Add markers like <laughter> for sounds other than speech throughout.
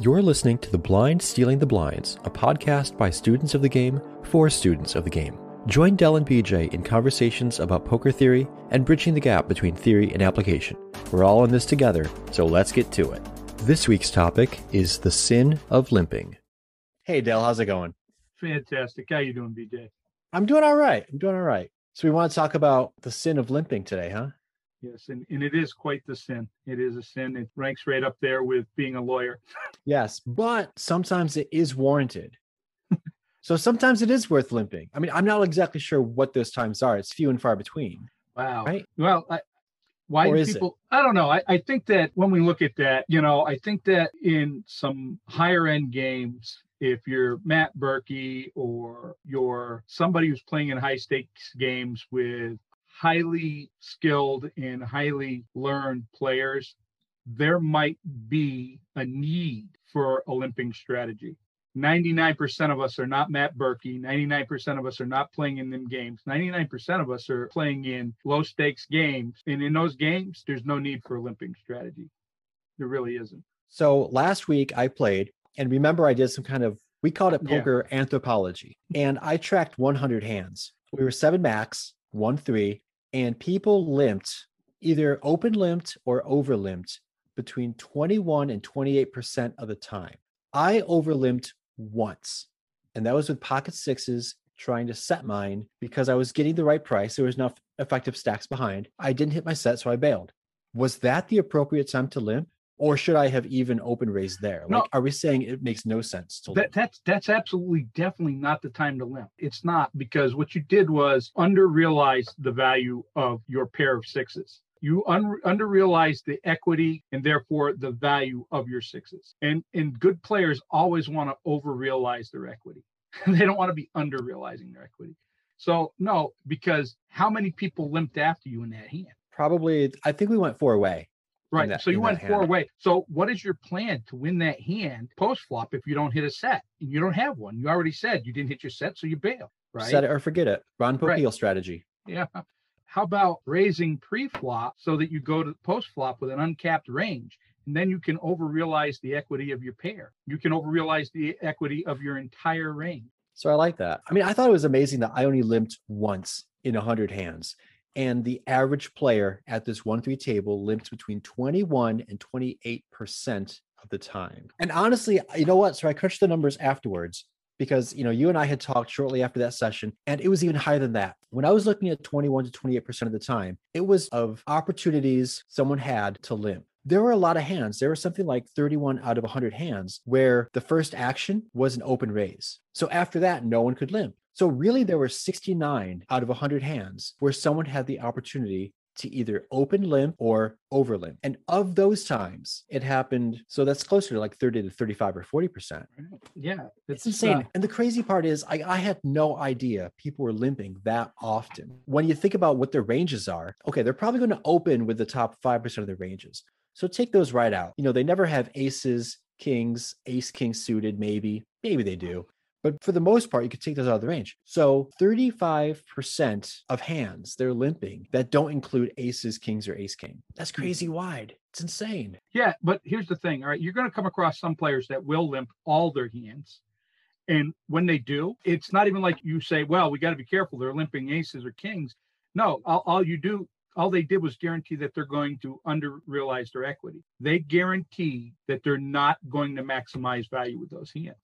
You're listening to The Blind Stealing the Blinds, a podcast by students of the game for students of the game. Join Dell and BJ in conversations about poker theory and bridging the gap between theory and application. We're all in this together, so let's get to it. This week's topic is the sin of limping. Hey Dell, how's it going? Fantastic. How you doing, BJ? I'm doing all right. I'm doing all right. So we want to talk about the sin of limping today, huh? Yes, and, and it is quite the sin. It is a sin. It ranks right up there with being a lawyer. <laughs> Yes, but sometimes it is warranted. <laughs> so sometimes it is worth limping. I mean, I'm not exactly sure what those times are. It's few and far between. Wow. Right? Well, I, why Or do is it? people? I don't know. I, I think that when we look at that, you know, I think that in some higher end games, if you're Matt Berkey or you're somebody who's playing in high stakes games with highly skilled and highly learned players, there might be a need for a limping strategy. 99% of us are not Matt Berkey. 99% of us are not playing in them games. 99% of us are playing in low stakes games. And in those games, there's no need for a limping strategy. There really isn't. So last week I played, and remember I did some kind of we called it Yeah. poker anthropology, and I tracked 100 hands. We were seven max, one three, and people limped either open limped or over limped between 21 and 28 percent of the time. I over limped once, and that was with pocket sixes trying to set mine because I was getting the right price. There was enough effective stacks behind. I didn't hit my set, so I bailed. Was that the appropriate time to limp? Or should I have even open raised there? Like, No. are we saying it makes no sense to That, that's that's absolutely definitely not the time to limp. It's not because what you did was under realize the value of your pair of sixes. You un, under realized the equity and therefore the value of your sixes. And and good players always want to over realize their equity. <laughs> they don't want to be under realizing their equity. So no, because how many people limped after you in that hand? Probably, I think we went four away. Right. that- so you went four hand. away. So what is your plan to win that hand post flop if you don't hit a set? And you don't have one. You already said you didn't hit your set, so you bail. Right. Set it or forget it. Ron Right. Strategy. Yeah. How about raising pre-flop so that you go to post flop with an uncapped range? And then you can over realize the equity of your pair. You can over realize the equity of your entire range. So I like that. I mean, I thought it was amazing that I only limped once in a 100 hands. And the average player at this 1 3 table limped between 21 and 28% of the time. And honestly, you know what? So I crunched the numbers afterwards because, you know, you and I had talked shortly after that session, and it was even higher than that. When I was looking at 21 to 28% of the time, it was of opportunities someone had to limp. There were a lot of hands. There were something like 31 out of 100 hands where the first action was an open raise. So after that, no one could limp. So really, there were 69 out of 100 hands where someone had the opportunity to either open limp or over limp. And of those times, it happened. So that's closer to like 30 to 35 or 40%. Yeah. It's insane. uh, and the crazy part is, I, I had no idea people were limping that often. When you think about what their ranges are, okay, they're probably going to open with the top 5% of their ranges. So take those right out. You know, they never have aces, kings, ace, king suited, maybe. Maybe they do. But for the most part, you could take those out of the range. So 35% of hands they're limping that don't include aces, kings, or ace king. That's hmm. crazy wide. It's insane. Yeah, but here's the thing. All right, you're going to come across some players that will limp all their hands. And when they do, it's not even like you say, well, we got to be careful. They're limping aces or kings. No, all, all you do, all they did was guarantee that they're going to under realize their equity. They guarantee that they're not going to maximize value with those hands.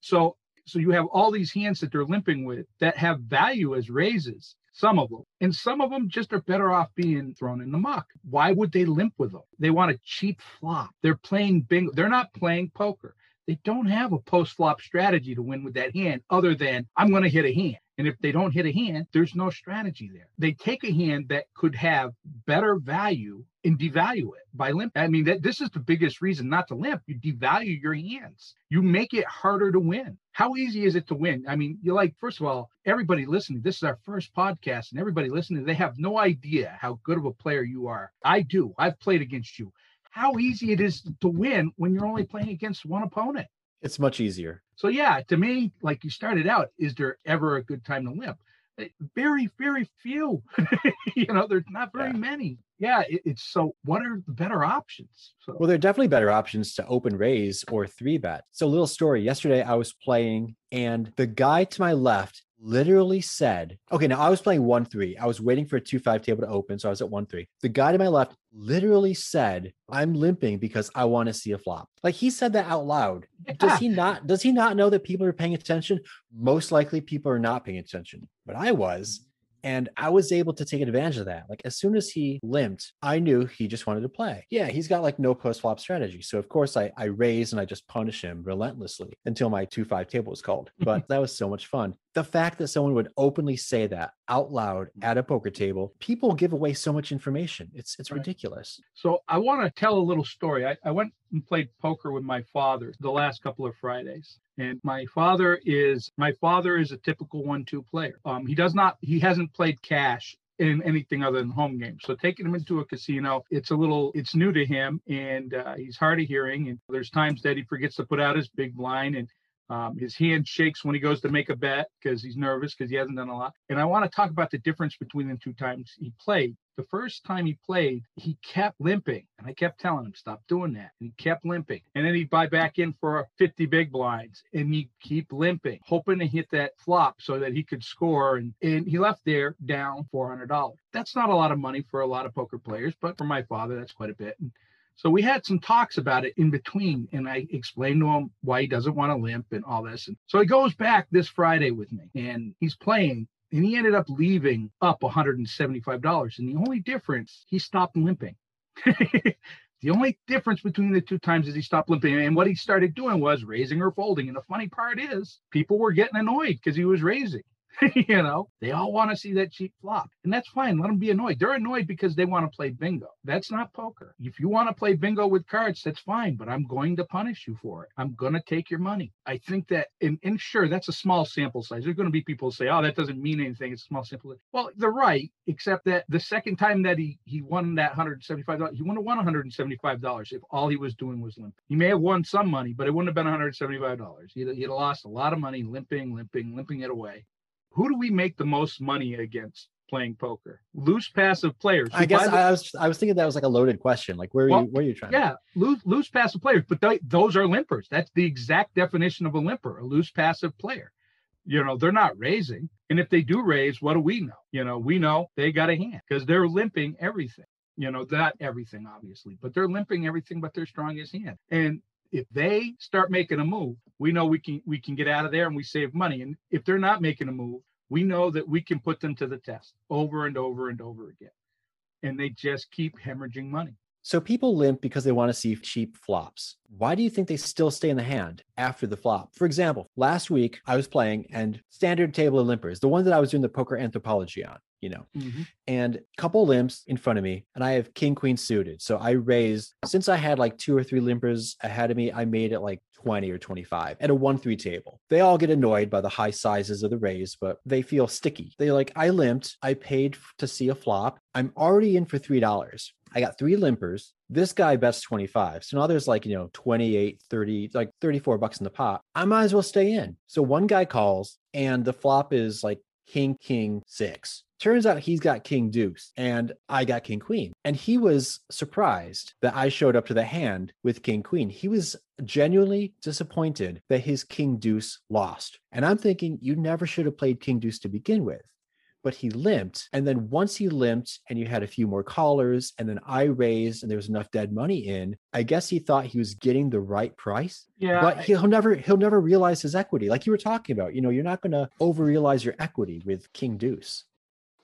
So, so you have all these hands that they're limping with that have value as raises, some of them, and some of them just are better off being thrown in the muck. Why would they limp with them? They want a cheap flop. They're playing bingo. They're not playing poker. They don't have a post flop strategy to win with that hand other than I'm going to hit a hand. And if they don't hit a hand, there's no strategy there. They take a hand that could have better value and devalue it by limp. I mean, that this is the biggest reason not to limp. You devalue your hands. You make it harder to win. How easy is it to win? I mean, you're like, first of all, everybody listening, this is our first podcast, and everybody listening, they have no idea how good of a player you are. I do. I've played against you. How easy it is to win when you're only playing against one opponent. It's much easier. So yeah, to me, like you started out, is there ever a good time to limp? Eh, very, very few. <laughs> you know, there's not very Yeah. many. Yeah, it, it's so. What are the better options? So, Well, there are definitely better options to open raise or three bet. So, little story. Yesterday, I was playing, and the guy to my left literally said, "Okay, now I was playing one three. I was waiting for a two five table to open, so I was at one three. The guy to my left literally said, "I'm limping because I want to see a flop." Like he said that out loud. Does he not? Does he not know that people are paying attention? Most likely, people are not paying attention, but I was. And I was able to take advantage of that. Like as soon as he limped, I knew he just wanted to play. Yeah, he's got like no post flop strategy. So of course I I raised and I just punish him relentlessly until my two five table was called. But <laughs> that was so much fun. The fact that someone would openly say that out loud at a poker table, people give away so much information. It's it's Right. ridiculous. So I want to tell a little story. I, I went and played poker with my father the last couple of Fridays. And my father is my father is a typical one-two player. Um, he does not he hasn't played cash in anything other than home games. So taking him into a casino, it's a little it's new to him and uh, he's hard of hearing. And there's times that he forgets to put out his big blind and um, his hand shakes when he goes to make a bet because he's nervous because he hasn't done a lot. And I want to talk about the difference between the two times he played. The first time he played, he kept limping. And I kept telling him, stop doing that. And he kept limping. And then he'd buy back in for 50 big blinds and he'd keep limping, hoping to hit that flop so that he could score. And, and he left there down $400. That's not a lot of money for a lot of poker players, but for my father, that's quite a bit. And so we had some talks about it in between, and I explained to him why he doesn't want to limp and all this. And so he goes back this Friday with me, and he's playing, and he ended up leaving up $175. And the only difference, he stopped limping. <laughs> the only difference between the two times is he stopped limping, and what he started doing was raising or folding. And the funny part is, people were getting annoyed because he was raising. <laughs> you know, they all want to see that cheap flop, and that's fine. Let them be annoyed. They're annoyed because they want to play bingo. That's not poker. If you want to play bingo with cards, that's fine, but I'm going to punish you for it. I'm going to take your money. I think that, and, and sure, that's a small sample size. There's going to be people who say, oh, that doesn't mean anything. It's a small sample. Well, they're right, except that the second time that he he won that $175, he wouldn't have won $175 if all he was doing was limping. He may have won some money, but it wouldn't have been $175. He'd, he'd have lost a lot of money limping, limping, limping it away who do we make the most money against playing poker? Loose passive players. I guess the- I was I was thinking that was like a loaded question. Like where are Well, you where are you trying? yeah, loose loose passive players, but they, those are limpers. That's the exact definition of a limper, a loose passive player. You know, they're not raising, and if they do raise, what do we know? You know, we know they got a hand because they're limping everything. You know, not everything obviously, but they're limping everything but their strongest hand. And if they start making a move, we know we can we can get out of there and we save money. And if they're not making a move, we know that we can put them to the test over and over and over again. And they just keep hemorrhaging money. So people limp because they want to see cheap flops. Why do you think they still stay in the hand after the flop? For example, last week I was playing and standard table of limpers, the one that I was doing the poker anthropology on, you know, mm-hmm. and couple limps in front of me, and I have king queen suited. So I raised since I had like two or three limpers ahead of me, I made it like 20 or 25 at a 1-3 table. They all get annoyed by the high sizes of the raise, but they feel sticky. They like I limped, I paid to see a flop. I'm already in for $3. I got three limpers. This guy bets 25. So now there's like, you know, 28, 30, like 34 bucks in the pot. I might as well stay in. So one guy calls and the flop is like king, king, six. Turns out he's got king deuce and I got king queen. And he was surprised that I showed up to the hand with king queen. He was genuinely disappointed that his king deuce lost. And I'm thinking, you never should have played king deuce to begin with but he limped. And then once he limped and you had a few more callers and then I raised and there was enough dead money in, I guess he thought he was getting the right price. Yeah. But he'll never he'll never realize his equity. Like you were talking about, you know, you're not gonna over realize your equity with King Deuce.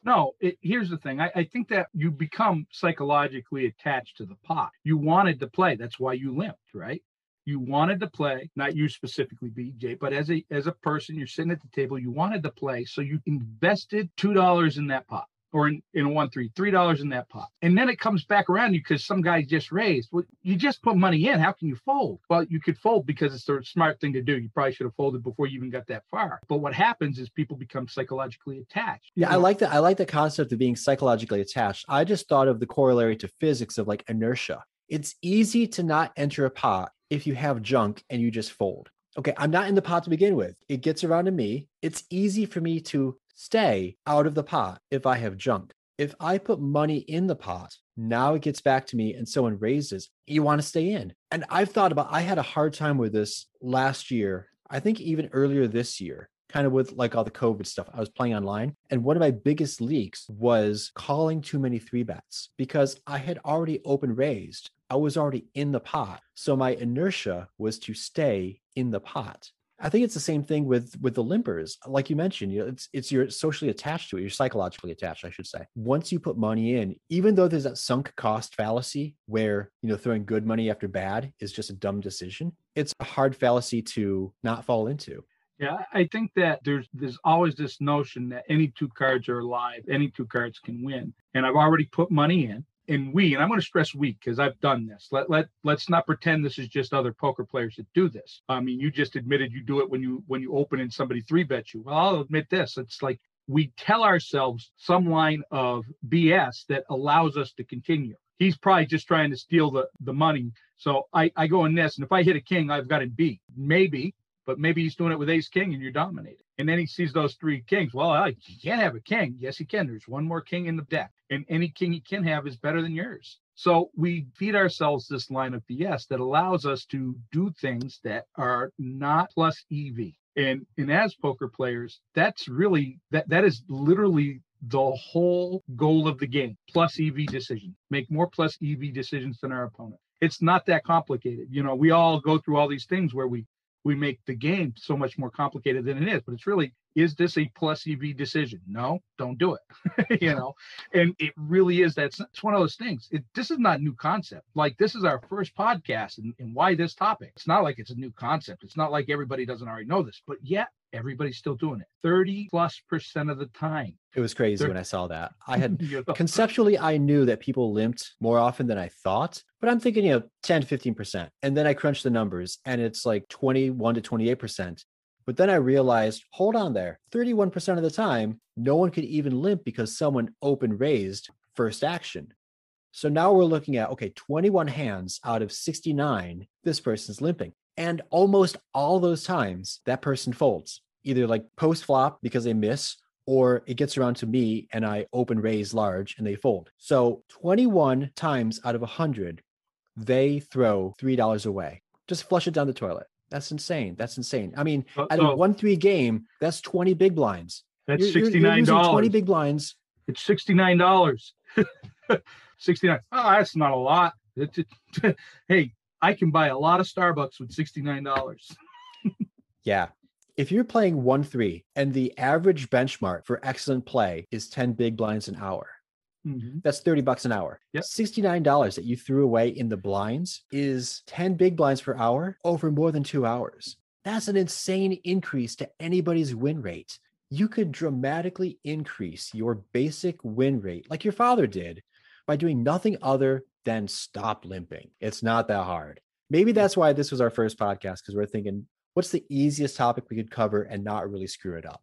No, it, here's the thing. I, I think that you become psychologically attached to the pot. You wanted to play. That's why you limped, right? You wanted to play, not you specifically, BJ, but as a as a person, you're sitting at the table. You wanted to play, so you invested two dollars in that pot, or in in one three, three dollars in that pot, and then it comes back around you because some guy just raised. Well, you just put money in. How can you fold? Well, you could fold because it's the smart thing to do. You probably should have folded before you even got that far. But what happens is people become psychologically attached. Yeah, I like that. I like the concept of being psychologically attached. I just thought of the corollary to physics of like inertia. It's easy to not enter a pot if you have junk and you just fold. Okay, I'm not in the pot to begin with. It gets around to me. It's easy for me to stay out of the pot if I have junk. If I put money in the pot, now it gets back to me and someone raises, you want to stay in. And I've thought about, I had a hard time with this last year. I think even earlier this year, kind of with like all the COVID stuff. I was playing online. And one of my biggest leaks was calling too many three bets because I had already open raised. I was already in the pot. So my inertia was to stay in the pot. I think it's the same thing with with the limpers. Like you mentioned, you know, it's it's you're socially attached to it. You're psychologically attached, I should say. Once you put money in, even though there's that sunk cost fallacy where you know throwing good money after bad is just a dumb decision, it's a hard fallacy to not fall into. Yeah, I think that there's there's always this notion that any two cards are alive, any two cards can win. And I've already put money in and we, and I'm going to stress we because I've done this. Let let let's not pretend this is just other poker players that do this. I mean, you just admitted you do it when you when you open and somebody three bets you. Well, I'll admit this. It's like we tell ourselves some line of BS that allows us to continue. He's probably just trying to steal the the money. So I I go in this, and if I hit a king, I've got him beat. Maybe, but maybe he's doing it with ace king, and you're dominated. And then he sees those three kings. Well, I can't have a king. Yes, he can. There's one more king in the deck and any king he can have is better than yours. So we feed ourselves this line of BS that allows us to do things that are not plus EV. And and as poker players, that's really that that is literally the whole goal of the game. Plus EV decisions. Make more plus EV decisions than our opponent. It's not that complicated. You know, we all go through all these things where we we make the game so much more complicated than it is, but it's really is this a plus EV decision? No, don't do it. <laughs> you know, and it really is that's it's one of those things. It, this is not a new concept. Like this is our first podcast, and, and why this topic? It's not like it's a new concept. It's not like everybody doesn't already know this, but yet everybody's still doing it 30 plus percent of the time. It was crazy when I saw that. <laughs> I had conceptually, I knew that people limped more often than I thought, but I'm thinking, you know, 10 to 15%. And then I crunched the numbers and it's like 21 to 28%. But then I realized, hold on there, 31% of the time, no one could even limp because someone open raised first action. So now we're looking at, okay, 21 hands out of 69, this person's limping. And almost all those times, that person folds, either like post flop because they miss, or it gets around to me and I open raise large and they fold. So 21 times out of 100, they throw $3 away. Just flush it down the toilet. That's insane. That's insane. I mean, at a one three game, that's twenty big blinds. That's sixty nine dollars. Twenty big blinds. It's sixty nine dollars. <laughs> sixty nine. Oh, that's not a lot. <laughs> Hey, I can buy a lot of Starbucks with sixty nine dollars. <laughs> yeah. If you're playing one three and the average benchmark for excellent play is ten big blinds an hour, Mm-hmm. That's 30 bucks an hour. Yep. $69 that you threw away in the blinds is 10 big blinds per hour over more than two hours. That's an insane increase to anybody's win rate. You could dramatically increase your basic win rate, like your father did, by doing nothing other than stop limping. It's not that hard. Maybe that's why this was our first podcast, because we're thinking, what's the easiest topic we could cover and not really screw it up?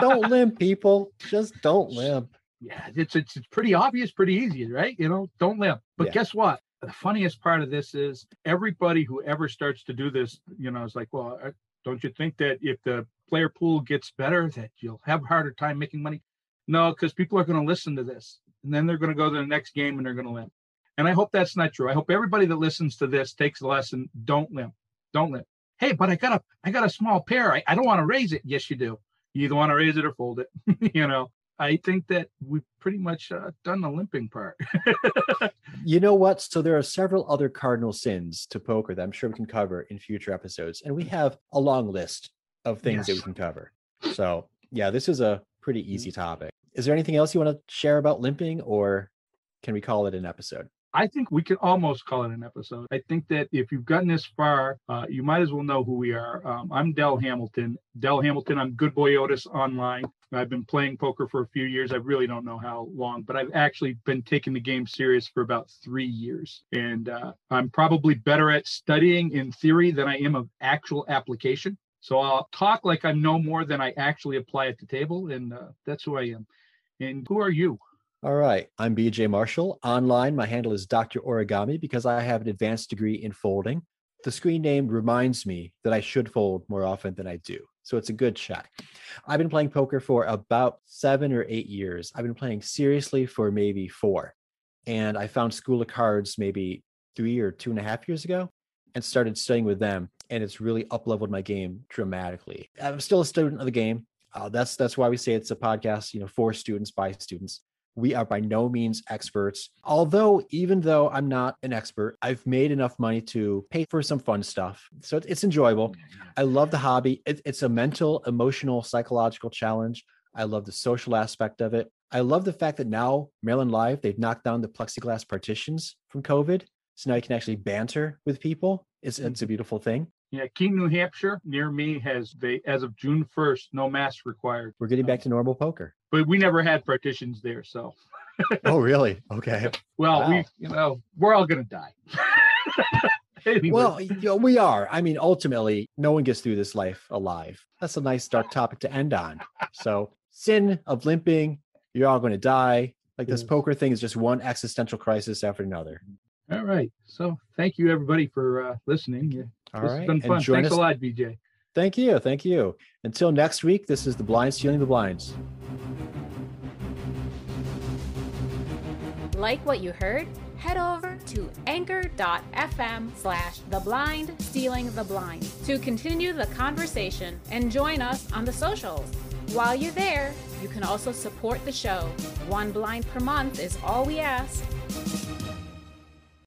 don't limp, people. Just don't <laughs> limp yeah, it's, it's it's pretty obvious, pretty easy, right? You know, don't limp. But yeah. guess what? The funniest part of this is everybody who ever starts to do this, you know, is like, well, don't you think that if the player pool gets better, that you'll have a harder time making money? No, because people are going to listen to this, and then they're going to go to the next game and they're going to limp. And I hope that's not true. I hope everybody that listens to this takes a lesson. Don't limp. Don't limp. Hey, but I got a I got a small pair. I, I don't want to raise it. Yes, you do. You either want to raise it or fold it. <laughs> you know. I think that we've pretty much uh, done the limping part. <laughs> you know what? So there are several other cardinal sins to poker that I'm sure we can cover in future episodes, and we have a long list of things yes. that we can cover. So yeah, this is a pretty easy topic. Is there anything else you want to share about limping, or can we call it an episode? I think we can almost call it an episode. I think that if you've gotten this far, uh, you might as well know who we are. Um, I'm Dell Hamilton. Dell Hamilton. I'm Good Boy Otis online. I've been playing poker for a few years. I really don't know how long, but I've actually been taking the game serious for about three years. And uh, I'm probably better at studying in theory than I am of actual application. So I'll talk like I know more than I actually apply at the table. And uh, that's who I am. And who are you? All right. I'm BJ Marshall. Online, my handle is Dr. Origami because I have an advanced degree in folding. The screen name reminds me that I should fold more often than I do. So it's a good check. I've been playing poker for about seven or eight years. I've been playing seriously for maybe four. And I found School of Cards maybe three or two and a half years ago and started studying with them. And it's really up leveled my game dramatically. I'm still a student of the game. Uh, that's that's why we say it's a podcast, you know, for students by students. We are by no means experts. Although, even though I'm not an expert, I've made enough money to pay for some fun stuff. So it's enjoyable. I love the hobby. It's a mental, emotional, psychological challenge. I love the social aspect of it. I love the fact that now Maryland Live, they've knocked down the plexiglass partitions from COVID. So now you can actually banter with people. It's, it's a Mm-hmm. beautiful thing. Yeah, Keene, New Hampshire, near me has they as of June first, no mask required. We're getting back to normal poker. But we never had partitions there, so <laughs> Oh, really? Okay. well, Wow. we you know we're all gonna die. <laughs> Anyway, Well, you know, we are. I mean, ultimately, no one gets through this life alive. That's a nice dark topic to end on. So, sin of limping, you're all going to die. Like this poker thing is just one existential crisis after another. all right. So thank you everybody for uh, listening. Yeah, All this right. has been fun. And join Thanks us. a lot, BJ. Thank you. Thank you. Until next week, this is The Blind Stealing the Blinds. Like what you heard? Head over to anchor.fm slash the blind stealing the blind to continue the conversation and join us on the socials. While you're there, you can also support the show. One blind per month is all we ask.